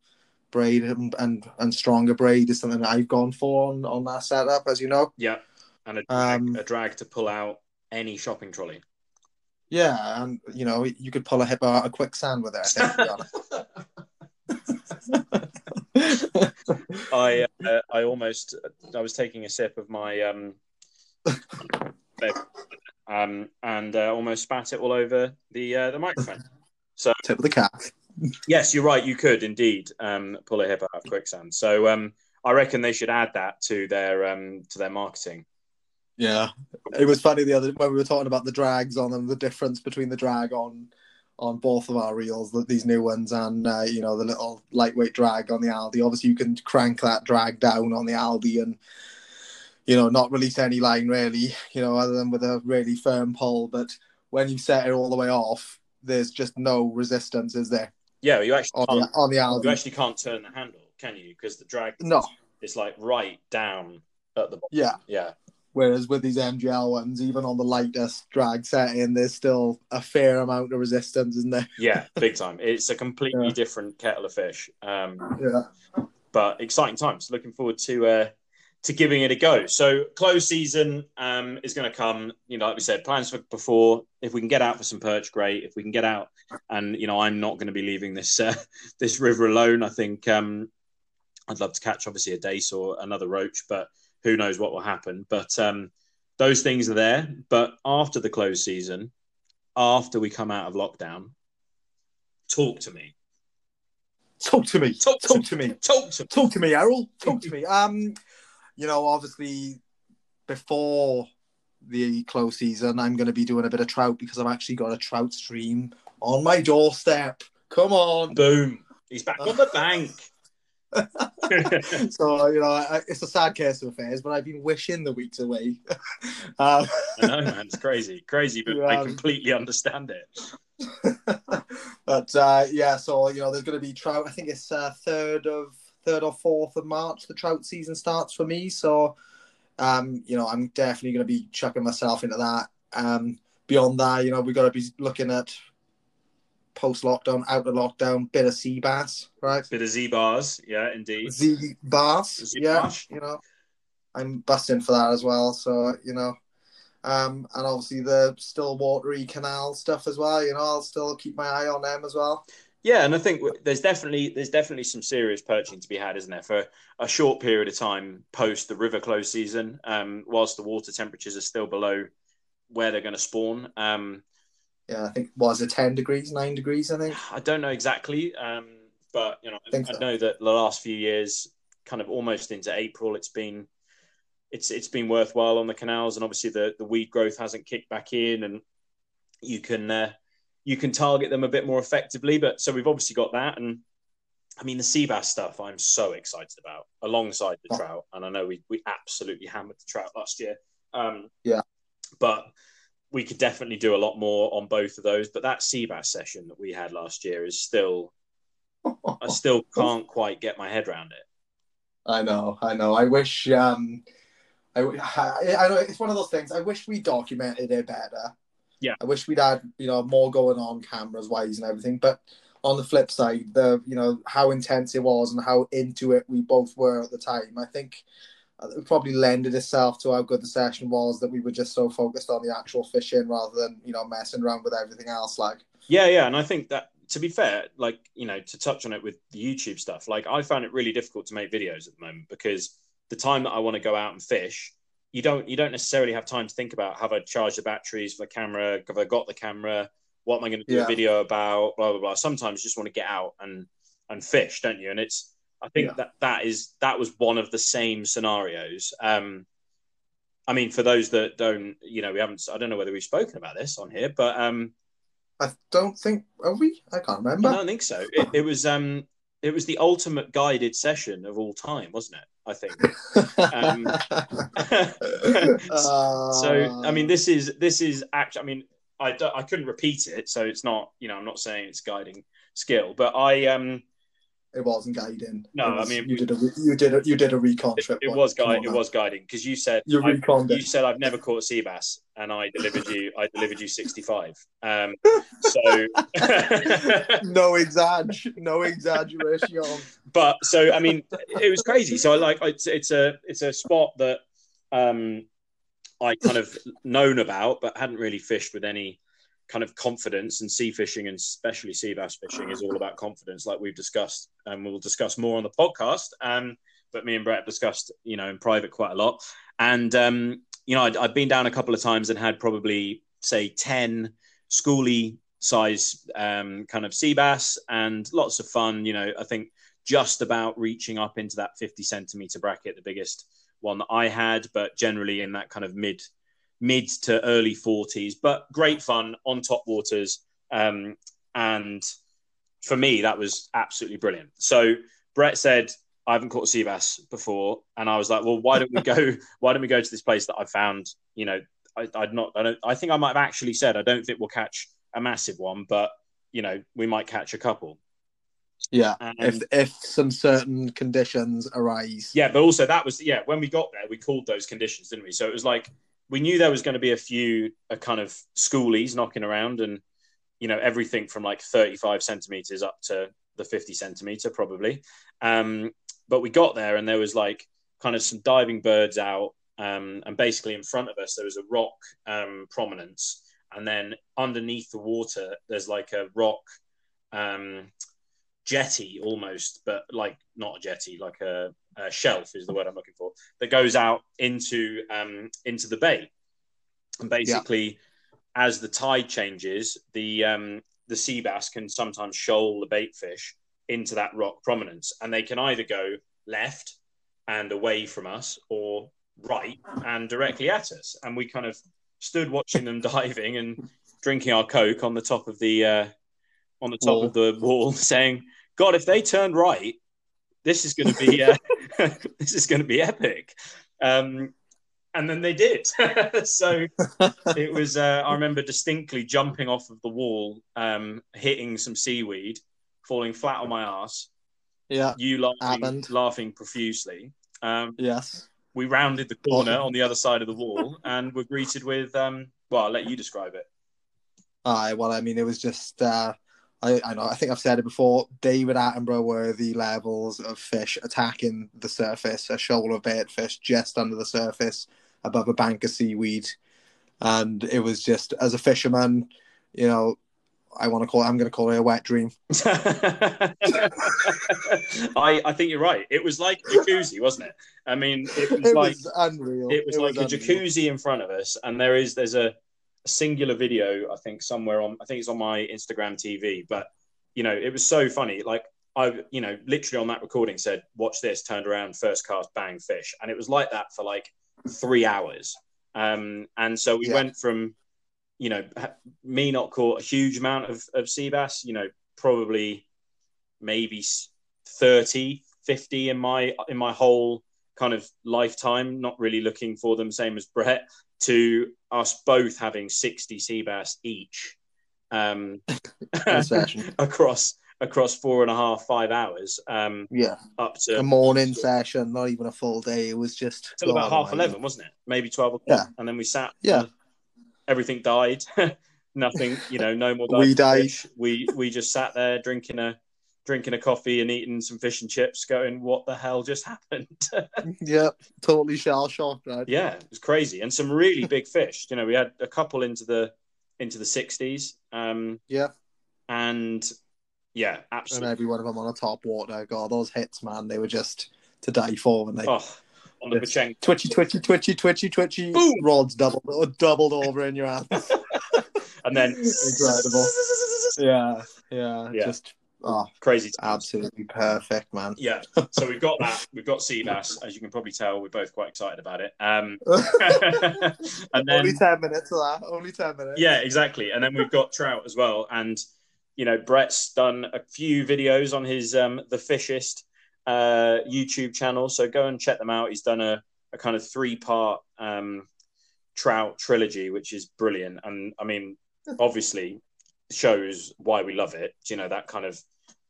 braid and, and, and stronger braid is something that I've gone for on, on that setup, as you know. Yeah, and a drag, um, a drag to pull out any shopping trolley. Yeah, and you know, you could pull a hip out of quicksand with it. I think. I uh, I almost I was taking a sip of my um um, and uh, almost spat it all over the uh, the microphone. So tip of the cap. yes, you're right. You could indeed um, pull a hip out of quicksand. So um, I reckon they should add that to their um, to their marketing. Yeah, it was funny the other when we were talking about the drags on them, the difference between the drag on on both of our reels, these new ones, and uh, you know the little lightweight drag on the Aldi. Obviously, you can crank that drag down on the Aldi and you know, not release any line really, you know, other than with a really firm pull. But when you set it all the way off, there's just no resistance, is there? Yeah, you actually on, the, on the Aldi. You actually can't turn the handle, can you? Because the drag no, it's like right down at the bottom. Yeah, yeah. Whereas with these MGL ones, even on the lightest drag setting, there's still a fair amount of resistance, isn't there? yeah, big time. It's a completely yeah. different kettle of fish. Um, yeah. But exciting times. Looking forward to uh, to giving it a go. So close season um, is going to come. You know, like we said, plans for before. If we can get out for some perch, great. If we can get out, and you know, I'm not going to be leaving this uh, this river alone. I think um, I'd love to catch obviously a dace or another roach, but who knows what will happen. But um, those things are there. But after the close season, after we come out of lockdown, talk to me. Talk to me. Talk, talk to, me. Talk to me. Talk to me, Errol. Talk to me. Um, you know, obviously before the close season, I'm going to be doing a bit of trout because I've actually got a trout stream on my doorstep. Come on, boom! He's back on the bank. so you know, it's a sad case of affairs, but I've been wishing the weeks away. um, I know, man, it's crazy, crazy, but um, I completely understand it. but uh, yeah, so you know, there's going to be trout. I think it's uh, third of third or fourth of March, the trout season starts for me. So, um, you know, I'm definitely going to be chucking myself into that. Um, beyond that, you know, we've got to be looking at post lockdown, out of lockdown, bit of sea bass, right? Bit of Z bars, yeah, indeed. Z bass, yeah, you know, I'm busting for that as well. So, you know, um, and obviously the still watery canal stuff as well. You know, I'll still keep my eye on them as well. Yeah, and I think there's definitely there's definitely some serious perching to be had, isn't there, for a short period of time post the river close season, um, whilst the water temperatures are still below where they're going to spawn. Um, Yeah, I think was it ten degrees, nine degrees. I think. I don't know exactly, um, but you know, I, Think I so. know that the last few years, kind of almost into April, it's been it's it's been worthwhile on the canals, and obviously the the weed growth hasn't kicked back in, and you can uh, you can target them a bit more effectively. But so we've obviously got that, and I mean the sea bass stuff. I'm so excited about alongside the Oh. trout, and I know we we absolutely hammered the trout last year. Um, Yeah. but we could definitely do a lot more on both of those. But that sea bass session that we had last year is still I still can't quite get my head around it. I know, I know. I wish. Um, I, I know it's one of those things. I wish we documented it better. Yeah. I wish we'd had you know more going on cameras wise and everything. But on the flip side, the you know how intense it was and how into it we both were at the time. I think uh, it probably lended itself to how good the session was that we were just so focused on the actual fishing rather than you know messing around with everything else. Like, Yeah, yeah, and I think that to be fair, like you know, to touch on it with the YouTube stuff, like I found it really difficult to make videos at the moment because the time that I want to go out and fish, you don't you don't necessarily have time to think about have I charged the batteries for the camera, have I got the camera, what am I going to do Yeah. a video about, blah blah blah. Sometimes you just want to get out and and fish, don't you? And it's I think Yeah. that that is that was one of the same scenarios. Um, I mean, for those that don't, you know, we haven't. I don't know whether we've spoken about this on here, but um, I don't think are we? I can't remember. I don't think so. It, it was um, it was the ultimate guided session of all time, wasn't it? I think. Um, so I mean, this is this is actually. I mean, I I couldn't repeat it, so it's not. You know, I'm not saying it's guiding skill, but I um, it wasn't guiding. No, was- I mean, you did a you did a you did a recon trip. it once. was on it was guiding because you said You I- you said I've never caught sea bass, and I delivered you. I delivered you 65. Um, so. no exag, no exaggeration. but so I mean, it was crazy. So I like it's, it's a it's a spot that um, I kind of known about, but hadn't really fished with any kind of confidence. And sea fishing, and especially sea bass fishing, is all about confidence, like we've discussed, and we'll discuss more on the podcast. Um, but me and Brett have discussed, you know, in private quite a lot. And um, you know, I'd, I'd been down a couple of times and had probably say ten schooly size um, kind of sea bass and lots of fun. You know, I think just about reaching up into that 50 centimeter bracket, the biggest one that I had, but generally in that kind of mid mid to early 40s. But great fun on top waters, um, and for me that was absolutely brilliant. So Brett said. I haven't caught a sea bass before, and I was like, "Well, why don't we go? Why don't we go to this place that I found? You know, I, I'd not. I don't. I think I might have actually said I don't think we'll catch a massive one, but you know, we might catch a couple. Yeah, And if if some certain conditions arise. yeah, but also that was yeah. When we got there, we called those conditions, didn't we? So it was like we knew there was going to be a few a kind of schoolies knocking around, and you know everything from like thirty five centimeters up to the fifty centimeter probably. Um, but we got there, and there was like kind of some diving birds out, um, and basically in front of us there was a rock um, prominence, and then underneath the water there's like a rock. Jetty almost, but like not a jetty, like a, a shelf is the word I'm looking for that goes out into um, into the bay. And basically, as the tide changes, the um, the sea bass can sometimes shoal the bait fish into that rock prominence, and they can either go left and away from us, or right and directly at us. And we kind of stood watching them diving and drinking our coke on the top of the uh, on the top Wall. of the wall, saying, "God, if they turn right, this is going to be uh, this is going to be epic." Um, and then they did. so it was. Uh, I remember distinctly jumping off of the wall, um, hitting some seaweed, falling flat on my ass. Yeah. You laughing, Happened. laughing profusely. Um, Yes. we rounded the corner on the other side of the wall and were greeted with. Um, well, I'll let you describe it. Aye. Well, I mean, it was just. Uh, I, I know. I think I've said it before. David Attenborough worthy levels of fish attacking the surface. A shoal of bait fish just under the surface, above a bank of seaweed, and it was just as a fisherman, you know, I want to call. It, I'm going to call it a wet dream. I, I think you're right. It was like a jacuzzi, wasn't it? I mean, it was It like was unreal. it was like a unreal. jacuzzi in front of us, and there is there's a a singular video. I think somewhere on I think it's on my Instagram TV, but you know it was so funny. Like I, you know, literally on that recording said, "Watch this." Turned around, first cast, bang, fish, and it was like that for like three hours. Um, and so we Yeah. went from, you know, me not caught a huge amount of, of sea bass, you know, probably maybe s- 30, 50 in my in my whole kind of lifetime, not really looking for them, same as Brett, to us both having 60 sea bass each um, In a session. across across four and a half, five hours, um, Yeah, up to a morning session, not even a full day. It was just till about half almighty. eleven, wasn't it? Maybe twelve o'clock. Yeah. And then we sat. Yeah. Everything died. Nothing, you know, no more. We died. We we just sat there drinking a drinking a coffee and eating some fish and chips, going, "What the hell just happened?" Yep, totally shell shocked, right? yeah, it was crazy, and some really big fish. You know, we had a couple into the into the sixties. Um, Yeah. and yeah, absolutely. And every one of them on a top water. God, those hits, man, they were just to die for. And they Oh, on the Patchinko. twitchy, twitchy, twitchy, twitchy, twitchy. Boom! Rods doubled, doubled over in your hands. and then Incredible. yeah, yeah, Yeah. just oh, crazy. times. absolutely perfect, man. Yeah, so we've got that. We've got Seabass. as you can probably tell. We're both quite excited about it. Um, and then, Only ten minutes of that. Only ten minutes. yeah, exactly. And then we've got trout as well. And you know, Brett's done a few videos on his um, the Fishist uh, YouTube channel, so go and check them out. He's done a, a kind of three part um, trout trilogy, which is brilliant. And I mean, obviously, shows why we love it. You know, that kind of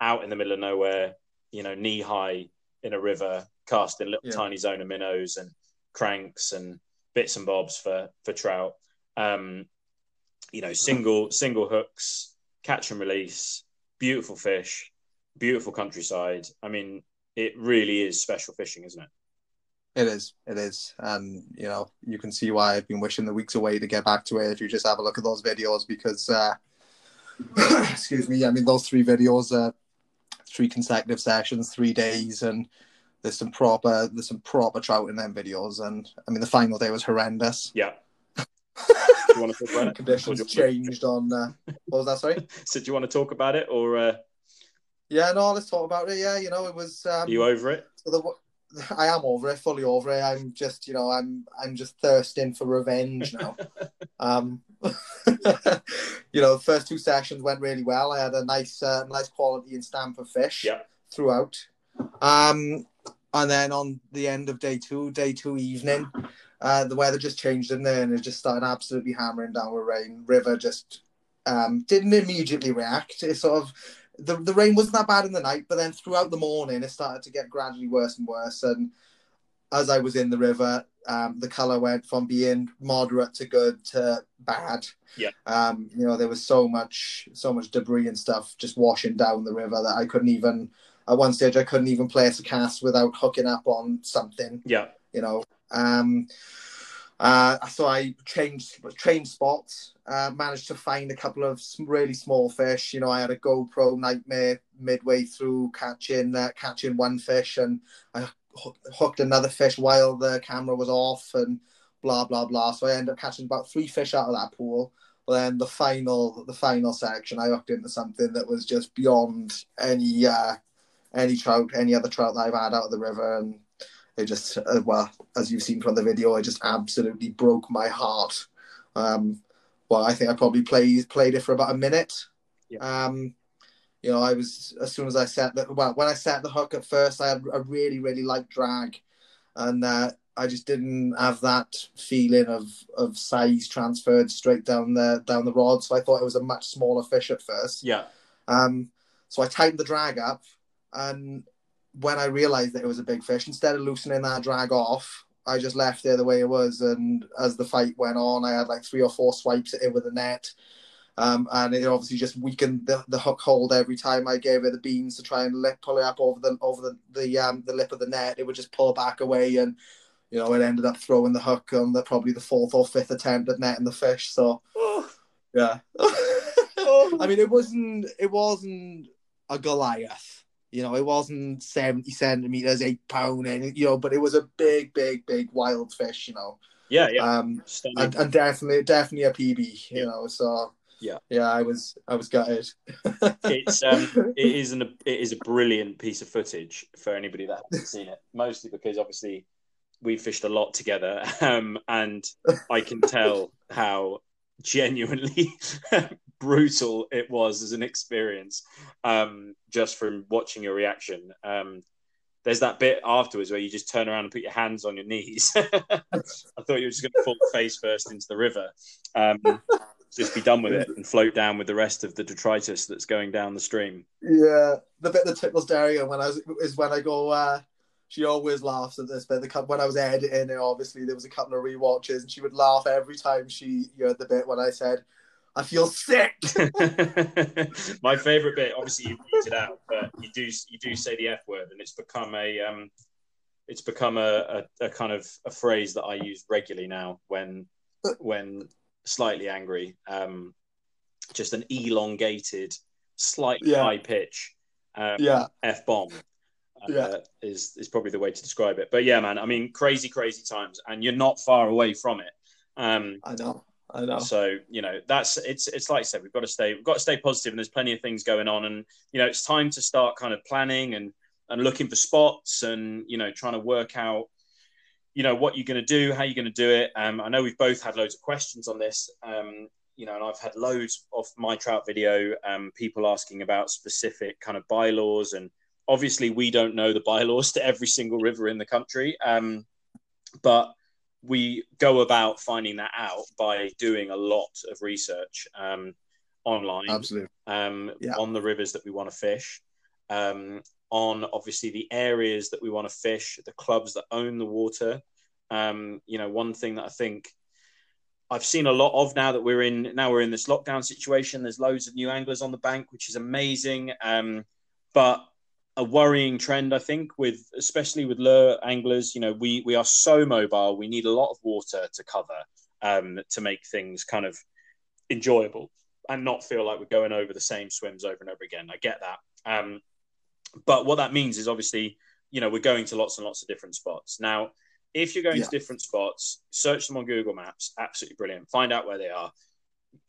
out in the middle of nowhere, you know, knee high in a river, casting little Yeah. tiny zona minnows and cranks and bits and bobs for for trout. Um, you know, single single hooks, catch and release, beautiful fish, beautiful countryside. I mean, it really is special fishing, isn't it? It is. It is. And, you know, you can see why I've been wishing the weeks away to get back to it if you just have a look at those videos because, uh, excuse me, I mean, those three videos, uh, three consecutive sessions, three days, and there's some proper, there's some proper trout in them videos. And, I mean, the final day was horrendous. Yeah. Do you want to talk about it? Conditions changed on, uh, what was that, sorry? So, do you want to talk about it, or uh, Yeah, no, let's talk about it. Yeah, you know, it was. Um, are you over it? So the, I am over it, fully over it. I'm just, you know, I'm I'm just thirsting for revenge now. um, you know, the first two sessions went really well. I had a nice, uh, nice quality and stamp of fish Yeah. throughout. Um, and then on the end of day two, day two evening, uh, the weather just changed in there, and it just started absolutely hammering down with rain. River just um, didn't immediately react. It sort of the, the rain wasn't that bad in the night, but then throughout the morning it started to get gradually worse and worse. And as I was in the river, um, the color went from being moderate to good to bad. Yeah. Um, you know, there was so much so much debris and stuff just washing down the river that I couldn't even at one stage I couldn't even place a cast without hooking up on something Yeah. you know. Um, uh, so I changed changed spots, uh, managed to find a couple of really small fish. You know, I had a GoPro nightmare midway through catching uh, catching one fish, and I hook- hooked another fish while the camera was off, and blah blah blah. So I ended up catching about three fish out of that pool. But then the final the final section, I hooked into something that was just beyond any uh, any trout, any other trout that I've had out of the river, and it just uh, well as you've seen from the video it just absolutely broke my heart. Um well i think i probably played played it for about a minute. Yeah. um you know i was as soon as i set the well when i set the hook at first i had a really really light drag. And uh i just didn't have that feeling of of size transferred straight down the down the rod. So i thought it was a much smaller fish at first. Yeah. um, so I tightened the drag up, and when I realized that it was a big fish, instead of loosening that drag off, I just left it the way it was. And as the fight went on, I had like three or four swipes at it with the net. Um, and it obviously just weakened the, the hook hold every time I gave it the beans to try and let, pull it up over the over the the, um, the lip of the net. It would just pull back away, and you know it ended up throwing the hook on the probably the fourth or fifth attempt at netting the fish. So yeah. I mean, it wasn't. It wasn't a Goliath. You know, it wasn't seventy centimeters, eight pound, and you know, but it was a big, big, big wild fish. You know, Yeah, yeah. Um, and, and definitely, definitely a PB. You know, so yeah, yeah. I was, I was gutted. it's um, it is an it is a brilliant piece of footage for anybody that hasn't seen it. Mostly because obviously we fished a lot together, um, and I can tell how genuinely brutal it was as an experience um, just from watching your reaction. Um, there's that bit afterwards where you just turn around and put your hands on your knees. I thought you were just going to fall face first into the river. Um, just be done with it and float down with the rest of the detritus that's going down the stream. Yeah, the bit that tickles Daria when I was is when I go. Uh, she always laughs at this bit. The when I was editing it, obviously there was a couple of re-watches, and she would laugh every time she heard the bit when I said, I feel sick. My favorite bit, obviously, you beat it out, but you do you do say the F word, and it's become a um, it's become a, a, a kind of a phrase that I use regularly now when when slightly angry. Um, just an elongated, slightly yeah. high pitch, um, yeah, f bomb. Uh, yeah. is is probably the way to describe it. But yeah, man, I mean, crazy, crazy times, and you're not far away from it. Um, I know. I know. So you know that's it's it's like I said, we've got to stay we've got to stay positive, and there's plenty of things going on, and you know it's time to start kind of planning and and looking for spots, and you know trying to work out you know what you're going to do, how you're going to do it. Um, I know we've both had loads of questions on this. Um, you know, and I've had loads of my trout video, um, people asking about specific kind of bylaws, and obviously we don't know the bylaws to every single river in the country, um, but we go about finding that out by doing a lot of research um, online, absolutely, um, yeah. on the rivers that we want to fish, um, on obviously the areas that we want to fish, the clubs that own the water. Um, you know, one thing that I think I've seen a lot of now that we're in now we're in this lockdown situation. There's loads of new anglers on the bank, which is amazing. Um, but a worrying trend, I think, with especially with lure anglers. You know, we we are so mobile. We need a lot of water to cover um, to make things kind of enjoyable and not feel like we're going over the same swims over and over again. I get that, um, but what that means is obviously, you know, we're going to lots and lots of different spots now. If you're going yeah. to different spots, search them on Google Maps. Absolutely brilliant. Find out where they are.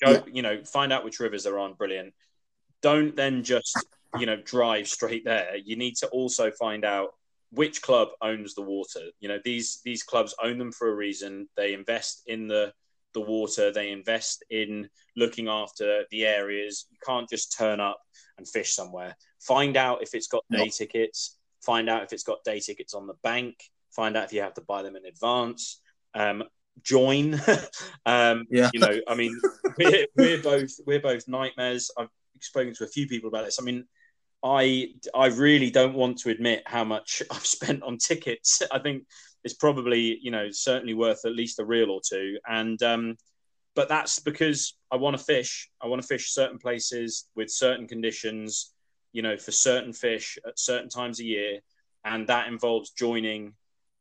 Go, yeah. you know, find out which rivers they're on. Brilliant. Don't then just you know drive straight there you need to also find out which club owns the water. You know these these clubs own them for a reason. They invest in the the water. They invest in looking after the areas. You can't just turn up and fish somewhere. Find out if it's got day tickets. Find out if it's got day tickets on the bank. Find out if you have to buy them in advance. Um, join. Um, yeah. you know i mean we're, we're both we're both nightmares. I've spoken to a few people about this. I mean I I really don't want to admit how much I've spent on tickets. I think it's probably you know certainly worth at least a reel or two, and um, but that's because I want to fish. I want to fish certain places with certain conditions, you know, for certain fish at certain times a year, and that involves joining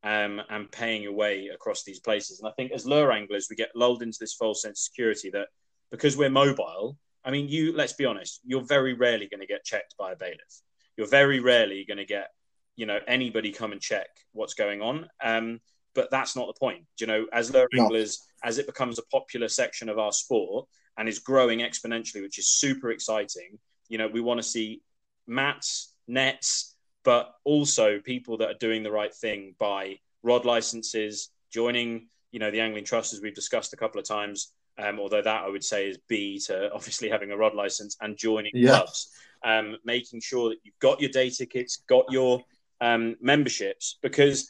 um, and paying your way across these places. And I think as lure anglers, we get lulled into this false sense of security that because we're mobile I mean, you let's be honest, you're very rarely going to get checked by a bailiff. You're very rarely going to get, you know, anybody come and check what's going on. Um, but that's not the point. You know, as lure no. anglers, as it becomes a popular section of our sport and is growing exponentially, which is super exciting. You know, we want to see mats, nets, but also people that are doing the right thing by rod licenses, joining, you know, the angling trust as we've discussed a couple of times, um, although that I would say is B to obviously having a rod license and joining yeah. clubs, um, making sure that you've got your day tickets, got your um, memberships, because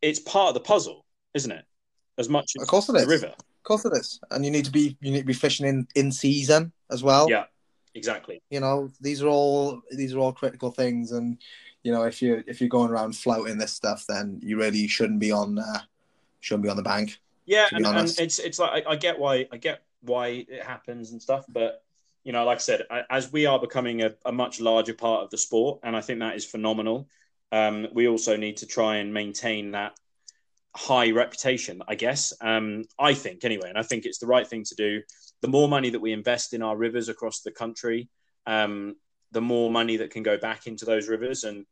it's part of the puzzle, isn't it? As much as of course it is. the river. Of course it is, and you need to be you need to be fishing in in season as well. Yeah, exactly. You know, these are all these are all critical things, and you know, if you if you're going around flouting this stuff, then you really shouldn't be on uh, shouldn't be on the bank. Yeah, and, and, it's it's like I, I, get why I get why it happens and stuff, but you know, like I said, as we are becoming a, a much larger part of the sport, and I think that is phenomenal. Um, we also need to try and maintain that high reputation, I guess. Um, I think anyway, and I think it's the right thing to do. The more money that we invest in our rivers across the country, um, the more money that can go back into those rivers, and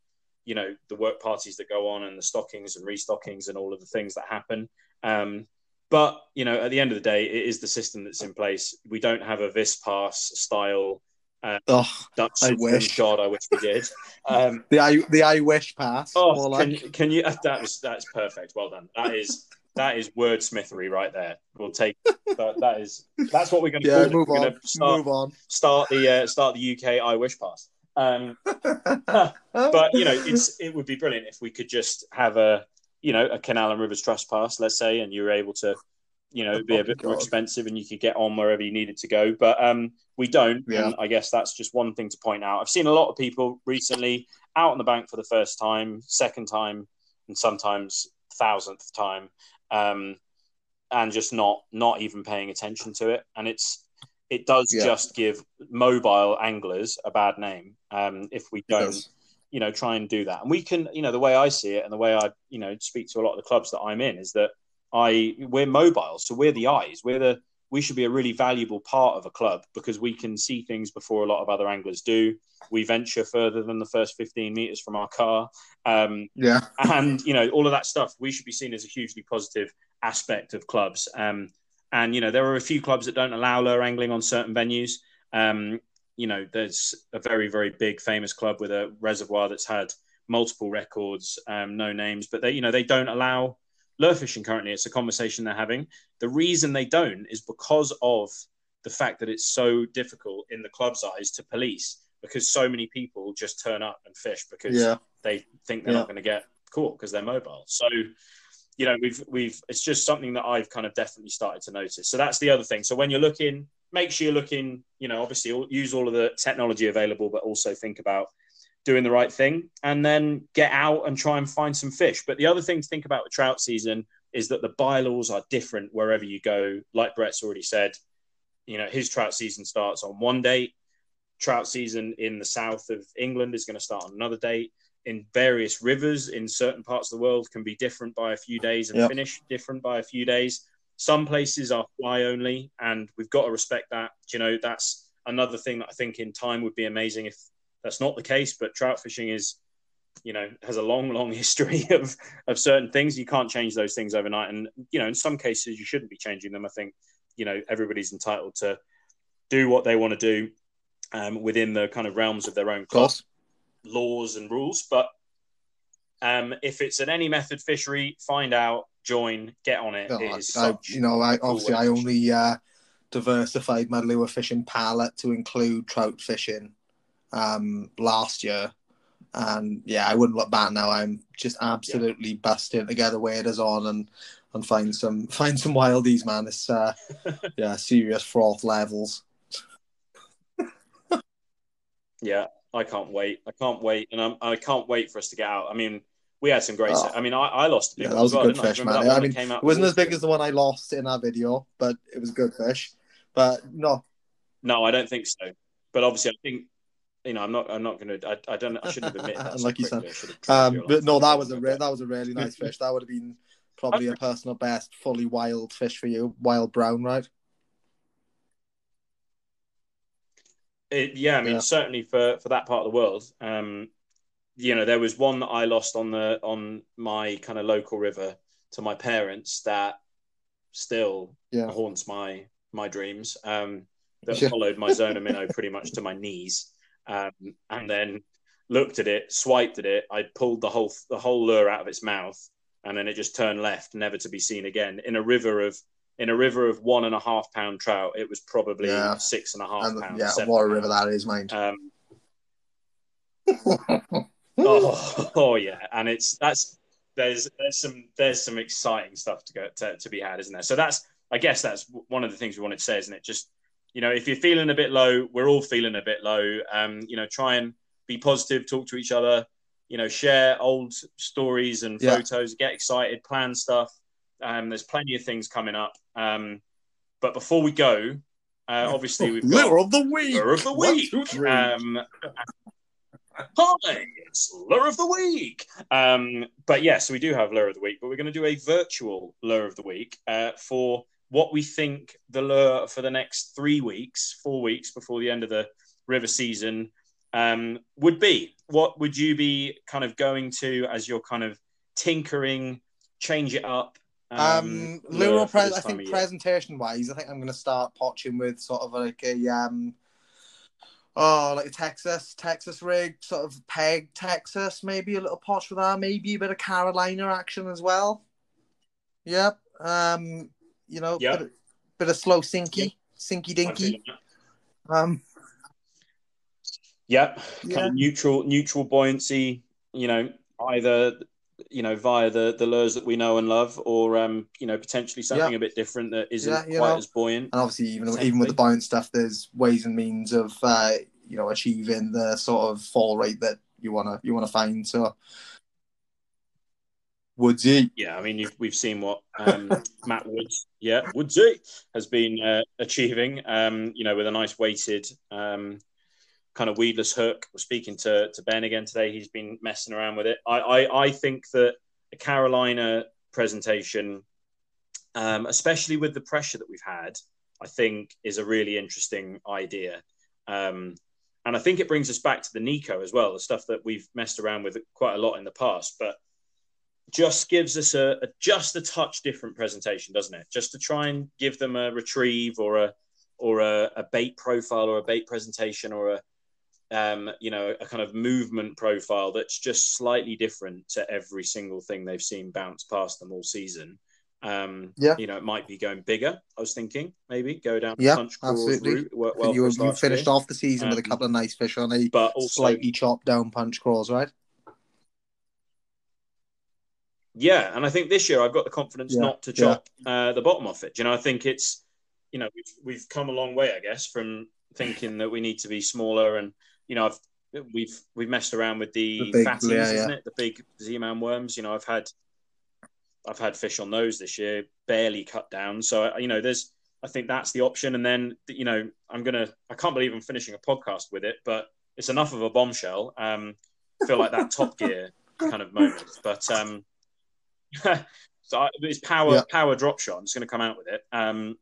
you know the work parties that go on, and the stockings and restockings, and all of the things that happen. Um, but you know, at the end of the day, it is the system that's in place. We don't have a Vispas style uh, Oh, Dutch I wish. God, I wish we did. Um, the I the I wish pass. oh, can, like. can you? That was that's perfect. Well done. That is that is wordsmithery right there. We'll take that. That is that's what we're going to do. Yeah, move. On. start Move on. start the uh, start the UK I wish pass. Um, but you know, it's it would be brilliant if we could just have a you know a Canal and Rivers Trust pass, let's say, and you were able to you know be Oh, a bit more expensive and you could get on wherever you needed to go. But um, we don't, Yeah. and I guess that's just one thing to point out. I've seen a lot of people recently out on the bank for the first time, second time, and sometimes thousandth time, um, and just not not even paying attention to it, and it's. It does Yeah. just give mobile anglers a bad name um, if we don't. You know try and do that. And we can you know the way i see it and the way i you know speak to a lot of the clubs that i'm in is that i we're mobile so we're the eyes. We're the we should be a really valuable part of a club because we can see things before a lot of other anglers do. We venture further than the first 15 meters from our car. Um, Yeah. and you know all of that stuff we should be seen as a hugely positive aspect of clubs. Um, and you know there are a few clubs that don't allow lure angling on certain venues. Um, you know there's a very very big famous club with a reservoir that's had multiple records um, no names but they you know they don't allow lure fishing currently it's a conversation they're having the reason they don't is because of the fact that it's so difficult in the club's eyes to police because so many people just turn up and fish because Yeah. they think they're Yeah. not going to get caught because they're mobile. So, you know, we've we've it's just something that I've kind of definitely started to notice. So that's the other thing. So when you're looking, make sure you're looking. You know, obviously use all of the technology available, but also think about doing the right thing, and then get out and try and find some fish. But the other thing to think about with trout season is that the bylaws are different wherever you go. Like Brett's already said, you know, his trout season starts on one date. Trout season in the south of England is going to start on another date. In various rivers in certain parts of the world can be different by a few days and Yep. finish different by a few days. Some places are fly only, and we've got to respect that. You know, that's another thing that I think in time would be amazing if that's not the case. But trout fishing is, you know, has a long, long history of of certain things. You can't change those things overnight, and you know, in some cases, you shouldn't be changing them. I think you know everybody's entitled to do what they want to do um, within the kind of realms of their own course. laws and rules. But um, if it's an any method fishery, find out, join, get on it. No, it is I, you know, I obviously I only uh, diversified my lure fishing palette to include trout fishing um, last year, and yeah, I wouldn't look back now. I'm just absolutely busting to get the waders on and and find some find some wildies, man. It's uh, yeah, serious froth levels. Yeah, I can't wait. I can't wait, and I'm, I can't wait for us to get out. I mean, we had some great. Oh. I mean, I, I lost a big Yeah, that was well, a good didn't I? fish, man. that I mean, it wasn't as big as the one I lost in our video, but it was a good fish. But no, No, I don't think so. But obviously, I think you know, I'm not. I'm not going to. I, I don't. I shouldn't have admitted that. so Unlucky quickly. I Um, but no, that was a re- that was a really nice fish. That would have been probably a personal best, fully wild fish for you, wild brown, right? It, yeah, I mean, Yeah. certainly for for that part of the world. Um, you know, there was one that I lost on the on my kind of local river to my parents that still Yeah, haunts my my dreams. Um, that Yeah. followed my zona minnow pretty much to my knees, um, and then looked at it, swiped at it. I pulled the whole the whole lure out of its mouth, and then it just turned left, never to be seen again. In a river of in a river of one and a half pound trout, it was probably Yeah. six and a half and pounds. yeah, what a river pounds. that is, mind. Um, oh, oh yeah, and it's that's there's there's some there's some exciting stuff to go to, to be had, isn't there? So that's I guess that's one of the things we wanted to say, isn't it? Just you know, if you're feeling a bit low, we're all feeling a bit low. Um, you know, try and be positive, talk to each other. You know, share old stories and Yeah. photos, get excited, plan stuff. Um, there's plenty of things coming up. Um, but before we go, uh, obviously we've got of the week. Of the One, week. two. Um, hi, it's Lure of the Week. Um, but yes, we do have Lure of the Week, but we're going to do a virtual Lure of the Week uh, for what we think the lure for the next three weeks, four weeks before the end of the river season um, would be. What would you be kind of going to as you're kind of tinkering, change it up, Um, lure, pre- I think presentation wise, I think I'm going to start potching with sort of like a um, oh, like a Texas, Texas rig, sort of peg Texas, maybe a little potch with that, maybe a bit of Carolina action as well. Yep. Um, you know, yep. bit, of, bit of slow sinky, yep. sinky dinky. Um. Yep. Yeah. Kind of neutral, neutral buoyancy. You know, either you know via the the lures that we know and love, or um, you know potentially something yeah. a bit different that isn't yeah, quite know. as buoyant. And obviously, even even with the buoyant stuff, there's ways and means of uh, you know achieving the sort of fall rate that you wanna you wanna find. So. Woodsy. Yeah, I mean, we've seen what um, Matt Woods, yeah, Woodsy has been uh, achieving. Um, you know, with a nice weighted um, kind of weedless hook. We're speaking to, to Ben again today. He's been messing around with it. I, I, I think that a Carolina presentation, um, especially with the pressure that we've had, I think is a really interesting idea. Um, and I think it brings us back to the Neko as well, the stuff that we've messed around with quite a lot in the past, but just gives us a, a just a touch different presentation, doesn't it? Just to try and give them a retrieve or a or a, a bait profile or a bait presentation or a um, you know, a kind of movement profile that's just slightly different to every single thing they've seen bounce past them all season. Um, yeah, you know, it might be going bigger. I was thinking maybe go down yeah, punch absolutely. route. well you, you finished year. off the season um, with a um, couple of nice fish on a but also, slightly chopped down punch crawls, right? Yeah, and I think this year I've got the confidence yeah, not to chop yeah. uh, the bottom off it. You know, I think it's you know we've, we've come a long way, I guess, from thinking that we need to be smaller and you know, I've we've we've messed around with the, the big, fatties, yeah, isn't yeah. it? The big Z-man worms. You know, I've had I've had fish on those this year, barely cut down. So you know, there's I think that's the option. And then you know, I'm gonna I can't believe I'm finishing a podcast with it, but it's enough of a bombshell. Um, I feel like that Top Gear kind of moment, but um, so it's power yeah. power drop shot. I'm just going to come out with it. Um,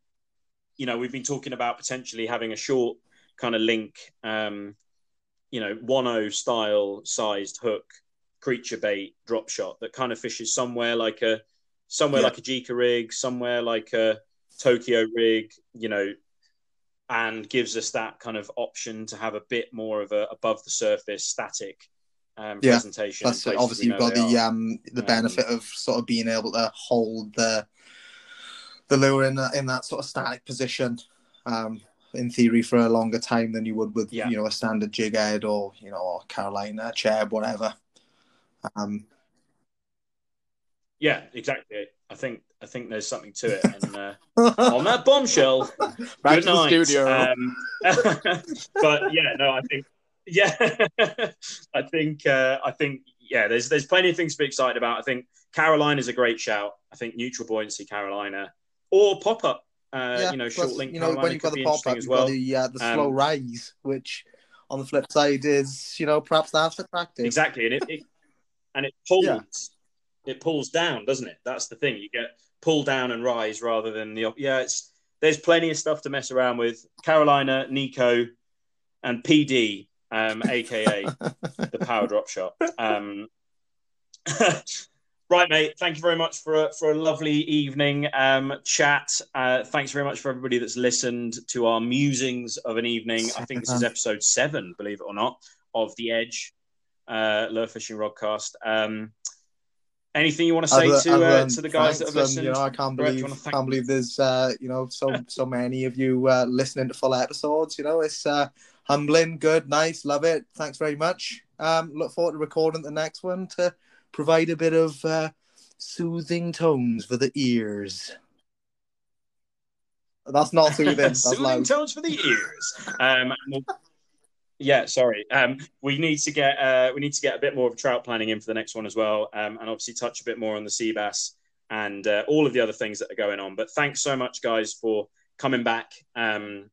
you know, we've been talking about potentially having a short kind of link. Um, you know, one style sized hook, creature bait, drop shot that kind of fishes somewhere like a somewhere yeah. like a Jika rig, somewhere like a Tokyo rig, you know, and gives us that kind of option to have a bit more of a above the surface static um, yeah, presentation. Plus, obviously, you've got the are. um the um, benefit um, of sort of being able to hold the the lure in that, in that sort of static position. Um, in theory for a longer time than you would with yeah. you know a standard jig head or you know or Carolina Cheb whatever. Um, yeah, exactly. I think I think there's something to it. And uh, on that bombshell, Back good night. studio. Um, but yeah, no, I think yeah, I think uh, I think yeah, there's there's plenty of things to be excited about. I think Carolina is a great shout. I think neutral buoyancy Carolina or pop up uh, yeah, you know, short link. You know, when you've got the pop up, you've well. got the uh, the um, slow rise, which on the flip side is you know perhaps that's attractive. Exactly, and it, it and it pulls yeah. it pulls down, doesn't it? That's the thing. You get pull down and rise rather than the yeah. It's there's plenty of stuff to mess around with. Carolina, Neko, and PD, um, aka the power drop shot. Um, Right, mate. Thank you very much for a, for a lovely evening um, chat. Uh, thanks very much for everybody that's listened to our musings of an evening. I think this is episode seven, believe it or not, of the Edge uh, Lure Fishing Rodcast. Um, anything you want to say to uh, to the guys that have listened? you know, I can't believe Brett, can't believe there's uh, you know so so many of you uh, listening to full episodes. You know, it's uh, humbling, good, nice, love it. Thanks very much. Um, look forward to recording the next one to provide a bit of uh, soothing tones for the ears. That's not soothing. That's soothing loud. tones for the ears. Um, yeah, sorry. Um, we need to get uh, we need to get a bit more of trout planning in for the next one as well, um, and obviously touch a bit more on the sea bass and uh, all of the other things that are going on. But thanks so much, guys, for coming back, um,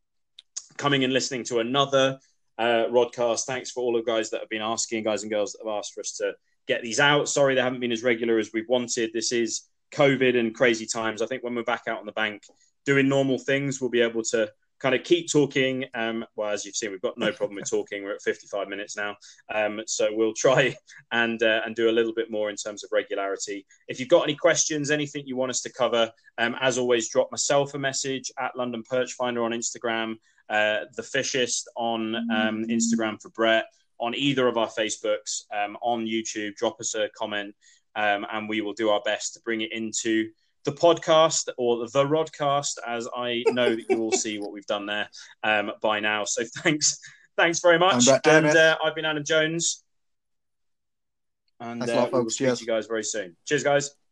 coming and listening to another uh, Rodcast. Thanks for all of the guys that have been asking, guys and girls that have asked for us to get these out. Sorry, they haven't been as regular as we've wanted. This is COVID and crazy times. I think when we're back out on the bank doing normal things, we'll be able to kind of keep talking. Um, well, as you've seen, we've got no problem with talking. We're at 55 minutes now, um, so we'll try and uh, and do a little bit more in terms of regularity. If you've got any questions, anything you want us to cover, um, as always, drop myself a message at London Perch Finder on Instagram, uh, the Fishist on um, Instagram for Brett, on either of our Facebooks, um, on YouTube. Drop us a comment, um, and we will do our best to bring it into the podcast or the rodcast, as I know that you all see what we've done there um, by now. So thanks, thanks very much. And uh, I've been Adam Jones, and uh, we'll speak to you guys very soon. Cheers, guys.